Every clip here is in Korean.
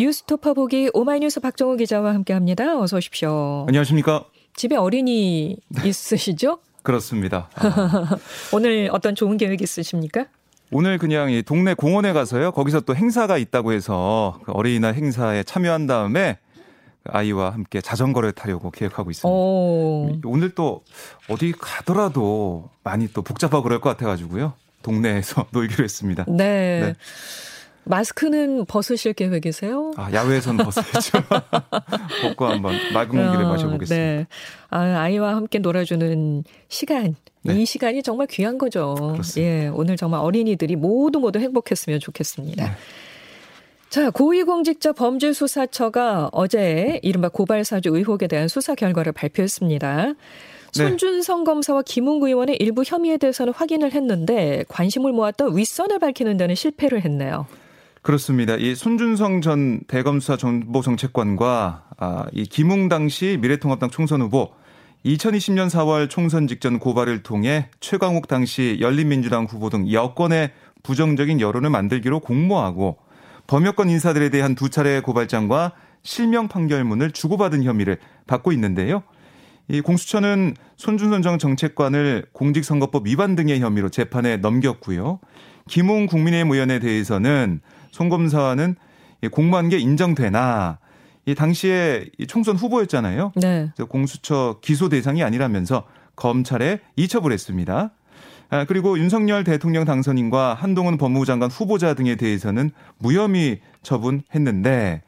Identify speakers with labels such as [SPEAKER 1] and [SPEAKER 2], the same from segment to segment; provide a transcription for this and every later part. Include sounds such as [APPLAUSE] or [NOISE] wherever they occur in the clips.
[SPEAKER 1] 뉴스토퍼 보기 오마이뉴스 박정호 기자와 함께합니다. 어서 오십시오.
[SPEAKER 2] 안녕하십니까?
[SPEAKER 1] 집에 어린이 있으시죠? [LAUGHS]
[SPEAKER 2] 그렇습니다. 아. [LAUGHS]
[SPEAKER 1] 오늘 어떤 좋은 계획 있으십니까?
[SPEAKER 2] 오늘 그냥 이 동네 공원에 가서요. 거기서 또 행사가 있다고 해서 그 어린이날 행사에 참여한 다음에 아이와 함께 자전거를 타려고 계획하고 있습니다. 오. 오늘 또 어디 가더라도 많이 또 복잡하고 그럴 것 같아가지고요. 동네에서 [LAUGHS] 놀기로 했습니다.
[SPEAKER 1] 네. 네. 마스크는 벗으실 계획이세요?
[SPEAKER 2] 아, 야외에서는 [LAUGHS] 벗어야죠. [LAUGHS] 벗고 한번 맑은 공기를 어, 마셔보겠습니다. 네.
[SPEAKER 1] 아, 아이와 함께 놀아주는 시간. 네. 이 시간이 정말 귀한 거죠.
[SPEAKER 2] 그렇습니다.
[SPEAKER 1] 예, 오늘 정말 어린이들이 모두 모두 행복했으면 좋겠습니다. 네. 자, 고위공직자 범죄수사처가 어제 이른바 고발사주 의혹에 대한 수사 결과를 발표했습니다. 네. 손준성 검사와 김웅 의원의 일부 혐의에 대해서는 확인을 했는데 관심을 모았던 윗선을 밝히는 데는 실패를 했네요.
[SPEAKER 2] 그렇습니다. 이 손준성 전 대검수사 정보정책관과 아, 이 김웅 당시 미래통합당 총선 후보 2020년 4월 총선 직전 고발을 통해 최광욱 당시 열린민주당 후보 등 여권의 부정적인 여론을 만들기로 공모하고 범여권 인사들에 대한 두 차례의 고발장과 실명 판결문을 주고받은 혐의를 받고 있는데요. 이 공수처는 손준선 정 정책관을 공직선거법 위반 등의 혐의로 재판에 넘겼고요. 김웅 국민의힘 의원에 대해서는 송 검사와는 공모한 게 인정되나 이 당시에 총선 후보였잖아요. 네. 그래서 공수처 기소 대상이 아니라면서 검찰에 이첩을 했습니다. 아, 그리고 윤석열 대통령 당선인과 한동훈 법무부 장관 후보자 등에 대해서는 무혐의 처분했는데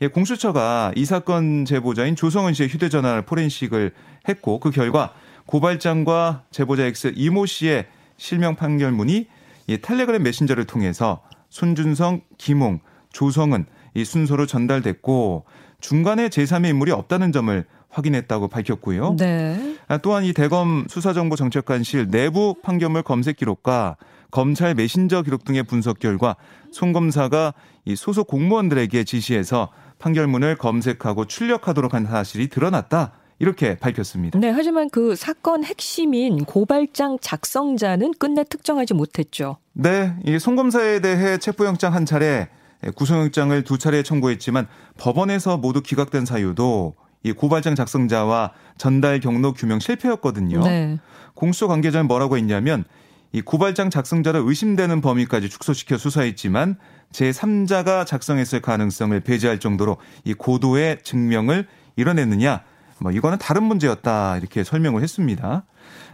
[SPEAKER 2] 예, 공수처가 이 사건 제보자인 조성은 씨의 휴대전화를 포렌식을 했고 그 결과 고발장과 제보자 X 이모 씨의 실명 판결문이 이 텔레그램 메신저를 통해서 손준성, 김웅, 조성은 이 순서로 전달됐고 중간에 제3의 인물이 없다는 점을 확인했다고 밝혔고요. 네. 아, 또한 이 대검 수사정보정책관실 내부 판결물 검색 기록과 검찰 메신저 기록 등의 분석 결과 송 검사가 이 소속 공무원들에게 지시해서 판결문을 검색하고 출력하도록 한 사실이 드러났다. 이렇게 밝혔습니다.
[SPEAKER 1] 네, 하지만 그 사건 핵심인 고발장 작성자는 끝내 특정하지 못했죠.
[SPEAKER 2] 네, 이송 검사에 대해 체포영장 한 차례, 구속영장을 두 차례 청구했지만 법원에서 모두 기각된 사유도 이 고발장 작성자와 전달 경로 규명 실패였거든요. 네. 공수처 관계자는 뭐라고 했냐면 이 고발장 작성자를 의심되는 범위까지 축소시켜 수사했지만 제3자가 작성했을 가능성을 배제할 정도로 이 고도의 증명을 이뤄냈느냐 뭐 이거는 다른 문제였다 이렇게 설명을 했습니다.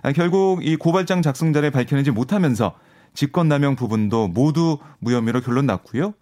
[SPEAKER 2] 아, 결국 이 고발장 작성자를 밝혀내지 못하면서 직권남용 부분도 모두 무혐의로 결론 났고요.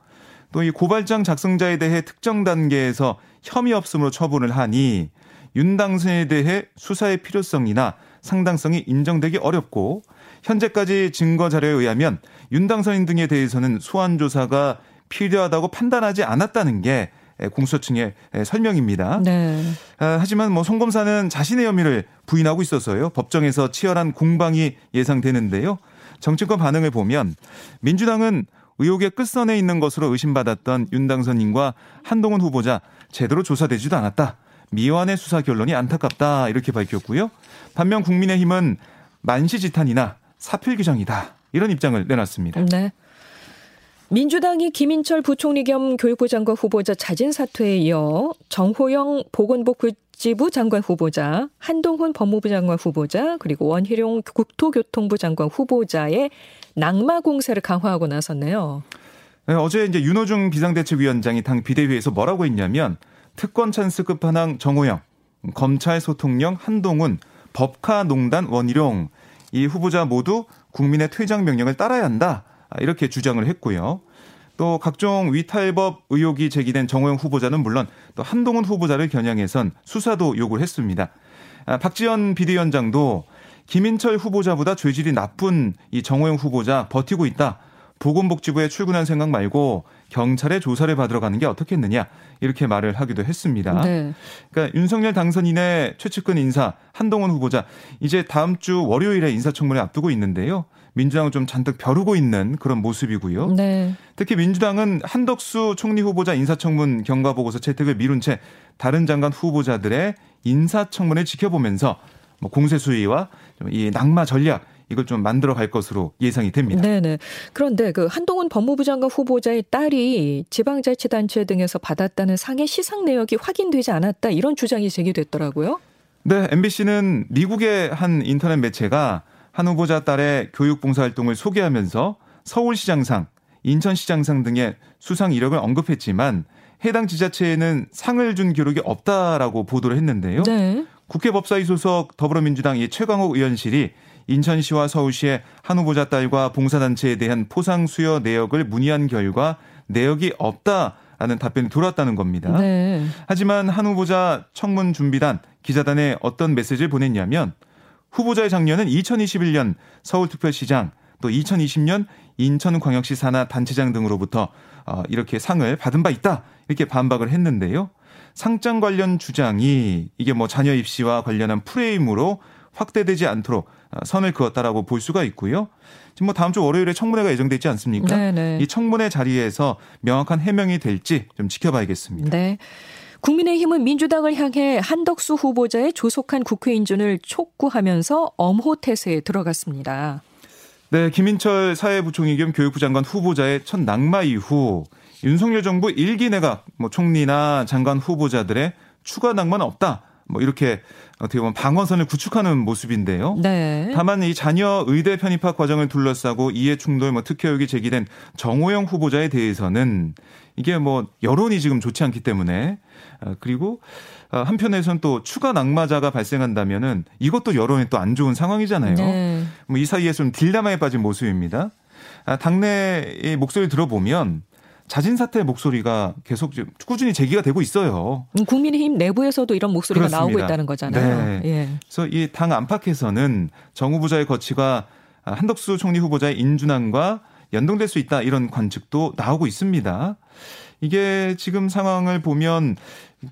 [SPEAKER 2] 또 이 고발장 작성자에 대해 특정 단계에서 혐의 없음으로 처분을 하니 윤 당선에 대해 수사의 필요성이나 상당성이 인정되기 어렵고 현재까지 증거 자료에 의하면 윤 당선인 등에 대해서는 소환 조사가 필요하다고 판단하지 않았다는 게 공수처 측의 설명입니다. 네. 아, 하지만 뭐 송검사는 자신의 혐의를 부인하고 있어서요. 법정에서 치열한 공방이 예상되는데요. 정치권 반응을 보면 민주당은 의혹의 끝선에 있는 것으로 의심받았던 윤 당선인과 한동훈 후보자 제대로 조사되지도 않았다. 미완의 수사 결론이 안타깝다. 이렇게 밝혔고요. 반면 국민의힘은 만시지탄이나 사필 규정이다. 이런 입장을 내놨습니다. 네.
[SPEAKER 1] 민주당이 김인철 부총리 겸 교육부 장관 후보자 자진 사퇴에 이어 정호영 보건복지부 장관 후보자, 한동훈 법무부 장관 후보자, 그리고 원희룡 국토교통부 장관 후보자의 낙마 공세를 강화하고 나섰네요.
[SPEAKER 2] 네, 어제 이제 윤호중 비상대책위원장이 당 비대위에서 뭐라고 했냐면 특권 찬스 끝판왕 정호영, 검찰 소통령 한동훈, 법카 농단 원희룡 이 후보자 모두 국민의 퇴장 명령을 따라야 한다. 이렇게 주장을 했고요. 또 각종 위탈법 의혹이 제기된 정호영 후보자는 물론 또 한동훈 후보자를 겨냥해선 수사도 요구를 했습니다. 아, 박지원 비대위원장도 김인철 후보자보다 죄질이 나쁜 이 정호영 후보자 버티고 있다. 보건복지부에 출근한 생각 말고 경찰에 조사를 받으러 가는 게 어떻겠느냐 이렇게 말을 하기도 했습니다. 네. 그러니까 윤석열 당선인의 최측근 인사 한동훈 후보자 이제 다음 주 월요일에 인사청문회 앞두고 있는데요. 민주당은 좀 잔뜩 벼르고 있는 그런 모습이고요. 네. 특히 민주당은 한덕수 총리 후보자 인사청문 경과 보고서 채택을 미룬 채 다른 장관 후보자들의 인사청문을 지켜보면서 뭐 공세 수위와 이 낙마 전략 이걸 좀 만들어 갈 것으로 예상이 됩니다.
[SPEAKER 1] 네네. 그런데 그 한동훈 법무부 장관 후보자의 딸이 지방자치단체 등에서 받았다는 상의 시상 내역이 확인되지 않았다 이런 주장이 제기됐더라고요.
[SPEAKER 2] 네, MBC는 미국의 한 인터넷 매체가 한 후보자 딸의 교육 봉사 활동을 소개하면서 서울시장상, 인천시장상 등의 수상 이력을 언급했지만 해당 지자체에는 상을 준 기록이 없다라고 보도를 했는데요. 네. 국회 법사위 소속 더불어민주당 이 최광욱 의원실이 인천시와 서울시의 한 후보자 딸과 봉사단체에 대한 포상 수여 내역을 문의한 결과 내역이 없다라는 답변이 돌았다는 겁니다. 네. 하지만 한 후보자 청문 준비단 기자단에 어떤 메시지를 보냈냐면 후보자의 작년은 2021년 서울특별시장 또 2020년 인천광역시 산하 단체장 등으로부터 어, 이렇게 상을 받은 바 있다 이렇게 반박을 했는데요. 상장 관련 주장이 이게 뭐 자녀 입시와 관련한 프레임으로 확대되지 않도록 어, 선을 그었다라고 볼 수가 있고요. 지금 뭐 다음 주 월요일에 청문회가 예정돼 있지 않습니까? 네네. 네. 이 청문회 자리에서 명확한 해명이 될지 좀 지켜봐야겠습니다.
[SPEAKER 1] 네. 국민의힘은 민주당을 향해 한덕수 후보자의 조속한 국회 인준을 촉구하면서 엄호 태세에 들어갔습니다.
[SPEAKER 2] 네, 김인철 사회부총리 겸 교육부 장관 후보자의 첫 낙마 이후 윤석열 정부 일기 내각 뭐 총리나 장관 후보자들의 추가 낙마는 없다. 뭐 이렇게 어떻게 보면 방어선을 구축하는 모습인데요. 네. 다만 이 자녀 의대 편입학 과정을 둘러싸고 이해 충돌 뭐 특혜 의혹이 제기된 정호영 후보자에 대해서는 이게 뭐 여론이 지금 좋지 않기 때문에 어, 그리고 어, 한편에선 또 추가 낙마자가 발생한다면은 이것도 여론이 또 안 좋은 상황이잖아요. 네. 뭐이 사이에 좀 딜레마에 빠진 모습입니다. 아, 당내의 목소리 들어보면 자진 사퇴 목소리가 계속 꾸준히 제기가 되고 있어요.
[SPEAKER 1] 음, 국민의힘 내부에서도 이런 목소리가 그렇습니다. 나오고 있다는 거잖아요.
[SPEAKER 2] 네. 예. 그래서 이 당 안팎에서는 정 후보자의 거취가 한덕수 총리 후보자의 인준안과 연동될 수 있다 이런 관측도 나오고 있습니다. 이게 지금 상황을 보면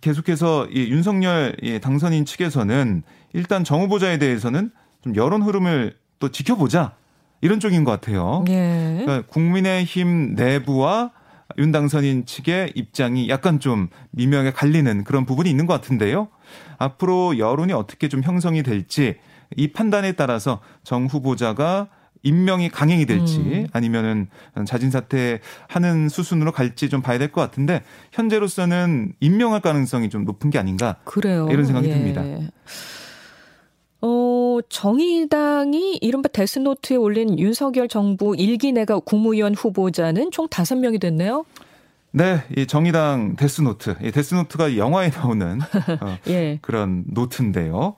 [SPEAKER 2] 계속해서 이 윤석열 당선인 측에서는 일단 정 후보자에 대해서는 좀 여론 흐름을 또 지켜보자 이런 쪽인 것 같아요. 예. 그러니까 국민의힘 내부와 윤 당선인 측의 입장이 약간 좀 미명에 갈리는 그런 부분이 있는 것 같은데요. 앞으로 여론이 어떻게 좀 형성이 될지 이 판단에 따라서 정 후보자가 임명이 강행이 될지 음. 아니면은 자진 사퇴 하는 수순으로 갈지 좀 봐야 될 것 같은데 현재로서는 임명할 가능성이 좀 높은 게 아닌가 그래요. 이런 생각이 예. 듭니다.
[SPEAKER 1] 어, 정의당이 이른바 데스노트에 올린 윤석열 정부 1기 내각 국무위원 후보자는 총 다섯 명이 됐네요.
[SPEAKER 2] 네, 이 정의당 데스노트. 이 데스노트가 영화에 나오는 [LAUGHS] 어, 예. 그런 노트인데요.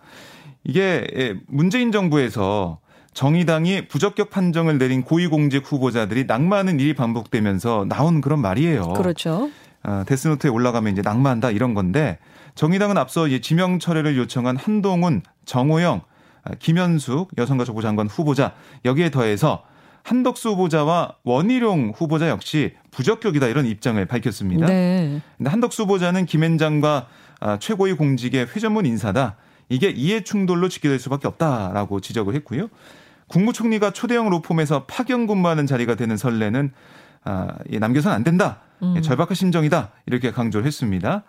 [SPEAKER 2] 이게 예, 문재인 정부에서 정의당이 부적격 판정을 내린 고위공직 후보자들이 낙마하는 일이 반복되면서 나온 그런 말이에요.
[SPEAKER 1] 그렇죠.
[SPEAKER 2] 어, 데스노트에 올라가면 이제 낙마한다 이런 건데 정의당은 앞서 지명 철회를 요청한 한동훈, 정호영, 김현숙 여성가족부 장관 후보자 여기에 더해서 한덕수 후보자와 원희룡 후보자 역시 부적격이다 이런 입장을 밝혔습니다. 네. 근데 한덕수 후보자는 김앤장과 아, 최고위 공직의 회전문 인사다. 이게 이해 충돌로 직결될 수밖에 없다라고 지적을 했고요. 국무총리가 초대형 로펌에서 파견 근무하는 자리가 되는 선례는 아, 남겨서는 안 된다. 음. 절박한 심정이다. 이렇게 강조를 했습니다.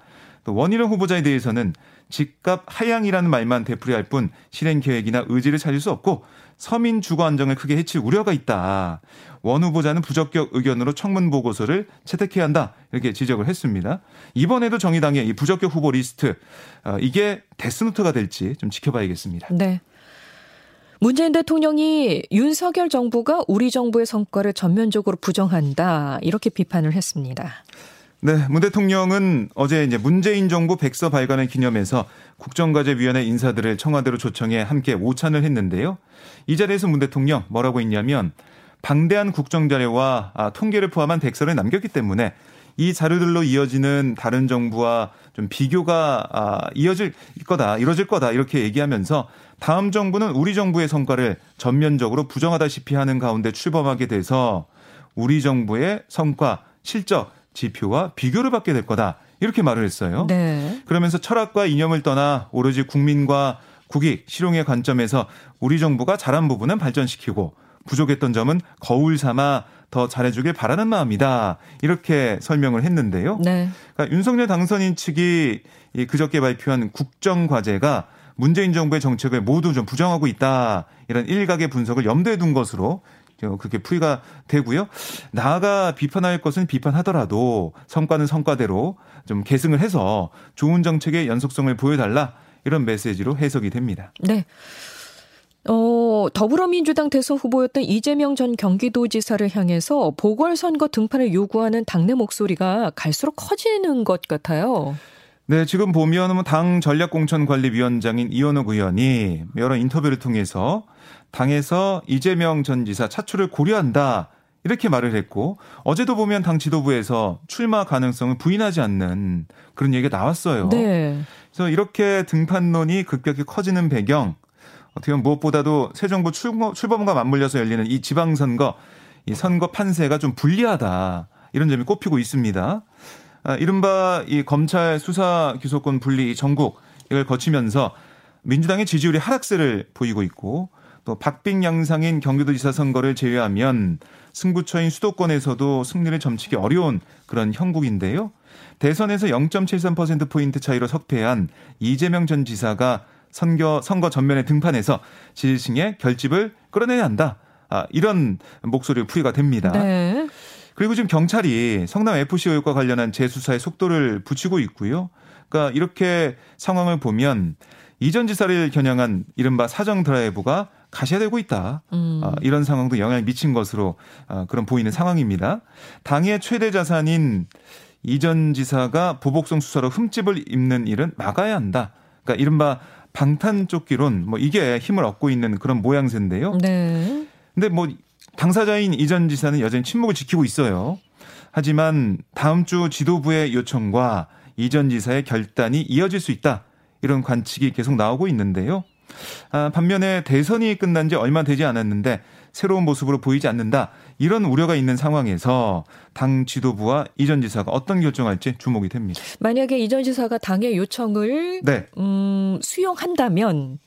[SPEAKER 2] 또 원희룡 후보자에 대해서는 집값 하향이라는 말만 되풀이할 뿐 실행 계획이나 의지를 찾을 수 없고 서민 주거 안정을 크게 해칠 우려가 있다. 원 후보자는 부적격 의견으로 청문 보고서를 채택해야 한다. 이렇게 지적을 했습니다. 이번에도 정의당의 이 부적격 후보 리스트 어, 이게 데스노트가 될지 좀 지켜봐야겠습니다.
[SPEAKER 1] 네. 문재인 대통령이 윤석열 정부가 우리 정부의 성과를 전면적으로 부정한다. 이렇게 비판을 했습니다.
[SPEAKER 2] 네, 문 대통령은 어제 이제 문재인 정부 백서 발간을 기념해서 국정과제위원회 인사들을 청와대로 초청해 함께 오찬을 했는데요. 이 자리에서 문 대통령 뭐라고 했냐면 방대한 국정자료와 아, 통계를 포함한 백서를 남겼기 때문에 이 자료들로 이어지는 다른 정부와 좀 비교가 아, 이어질 거다, 이루어질 거다 이렇게 얘기하면서 다음 정부는 우리 정부의 성과를 전면적으로 부정하다시피 하는 가운데 출범하게 돼서 우리 정부의 성과, 실적 지표와 비교를 받게 될 거다. 이렇게 말을 했어요. 네. 그러면서 철학과 이념을 떠나 오로지 국민과 국익, 실용의 관점에서 우리 정부가 잘한 부분은 발전시키고 부족했던 점은 거울 삼아 더 잘해주길 바라는 마음이다. 이렇게 설명을 했는데요. 네. 그러니까 윤석열 당선인 측이 그저께 발표한 국정과제가 문재인 정부의 정책을 모두 좀 부정하고 있다. 이런 일각의 분석을 염두에 둔 것으로 그렇게 풀이가 되고요. 나아가 비판할 것은 비판하더라도 성과는 성과대로 좀 계승을 해서 좋은 정책의 연속성을 보여달라 이런 메시지로 해석이 됩니다.
[SPEAKER 1] 네. 어, 더불어민주당 대선 후보였던 이재명 전 경기도지사를 향해서 보궐선거 등판을 요구하는 당내 목소리가 갈수록 커지는 것 같아요.
[SPEAKER 2] 네, 지금 보면 당 전략공천관리위원장인 이현욱 의원이 여러 인터뷰를 통해서 당에서 이재명 전 지사 차출을 고려한다. 이렇게 말을 했고 어제도 보면 당 지도부에서 출마 가능성을 부인하지 않는 그런 얘기가 나왔어요. 네. 그래서 이렇게 등판론이 급격히 커지는 배경 어떻게 보면 무엇보다도 새 정부 출범과 맞물려서 열리는 이 지방선거 이 선거 판세가 좀 불리하다 이런 점이 꼽히고 있습니다. 아, 이른바 이 검찰 수사 기소권 분리 전국 이걸 거치면서 민주당의 지지율이 하락세를 보이고 있고 또 박빙 양상인 경기도지사 선거를 제외하면 승부처인 수도권에서도 승리를 점치기 어려운 그런 형국인데요. 대선에서 0.73%포인트 차이로 석패한 이재명 전 지사가 선거, 선거 전면에 등판해서 지지층의 결집을 끌어내야 한다. 아, 이런 목소리를 풀이가 됩니다. 네. 그리고 지금 경찰이 성남 FC 의혹과 관련한 재수사에 속도를 붙이고 있고요. 그러니까 이렇게 상황을 보면 이전 지사를 겨냥한 이른바 사정 드라이브가 가셔야되고 있다. 음. 어, 이런 상황도 영향을 미친 것으로 어, 그런 보이는 상황입니다. 당의 최대 자산인 이전 지사가 보복성 수사로 흠집을 입는 일은 막아야 한다. 그러니까 이른바 방탄조끼론 뭐 이게 힘을 얻고 있는 그런 모양새인데요. 네. 근데 뭐 당사자인 이전 지사는 여전히 침묵을 지키고 있어요. 하지만 다음 주 지도부의 요청과 이전 지사의 결단이 이어질 수 있다. 이런 관측이 계속 나오고 있는데요. 아, 반면에 대선이 끝난 지 얼마 되지 않았는데 새로운 모습으로 보이지 않는다. 이런 우려가 있는 상황에서 당 지도부와 이전 지사가 어떤 결정할지 주목이 됩니다.
[SPEAKER 1] 만약에 이전 지사가 당의 요청을 네. 음, 수용한다면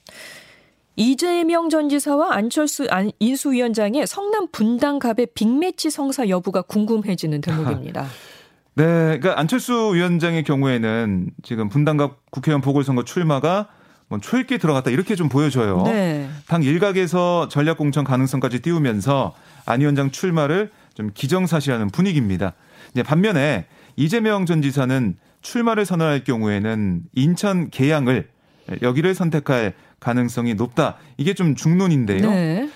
[SPEAKER 1] 이재명 전 지사와 안철수 안, 인수위원장의 성남 분당갑의 빅매치 성사 여부가 궁금해지는 대목입니다. [LAUGHS]
[SPEAKER 2] 네, 그러니까 안철수 위원장의 경우에는 지금 분당갑 국회의원 보궐선거 출마가 뭐 초읽기 들어갔다 이렇게 좀 보여져요. 네. 당 일각에서 전략공천 가능성까지 띄우면서 안 위원장 출마를 좀 기정사실하는 분위기입니다. 이제 반면에 이재명 전 지사는 출마를 선언할 경우에는 인천 계양을 여기를 선택할 가능성이 높다. 이게 좀 중론인데요. 네.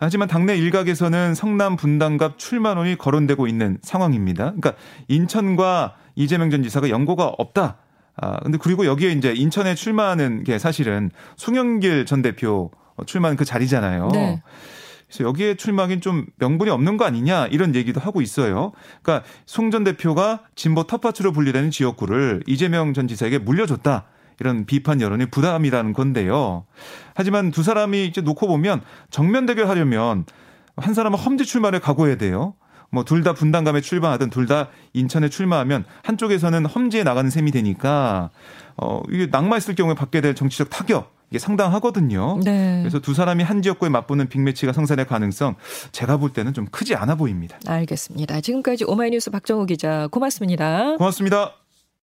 [SPEAKER 2] 하지만 당내 일각에서는 성남 분당갑 출마론이 거론되고 있는 상황입니다. 그러니까 인천과 이재명 전 지사가 연고가 없다. 아, 근데 그리고 여기에 이제 인천에 출마하는 게 사실은 송영길 전 대표 출마한 그 자리잖아요. 네. 그래서 여기에 출마하긴 좀 명분이 없는 거 아니냐 이런 얘기도 하고 있어요. 그러니까 송 전 대표가 진보 텃밭으로 분리되는 지역구를 이재명 전 지사에게 물려줬다. 이런 비판 여론이 부담이라는 건데요. 하지만 두 사람이 이제 놓고 보면 정면 대결하려면 한 사람은 험지 출마를 각오해야 돼요. 뭐 둘 다 분당감에 출마하든 둘 다 인천에 출마하면 한쪽에서는 험지에 나가는 셈이 되니까 어 이게 낙마했을 경우에 받게 될 정치적 타격 이게 상당하거든요. 네. 그래서 두 사람이 한 지역구에 맞붙는 빅매치가 성사될 가능성 제가 볼 때는 좀 크지 않아 보입니다.
[SPEAKER 1] 알겠습니다. 지금까지 오마이뉴스 박정우 기자 고맙습니다.
[SPEAKER 2] 고맙습니다.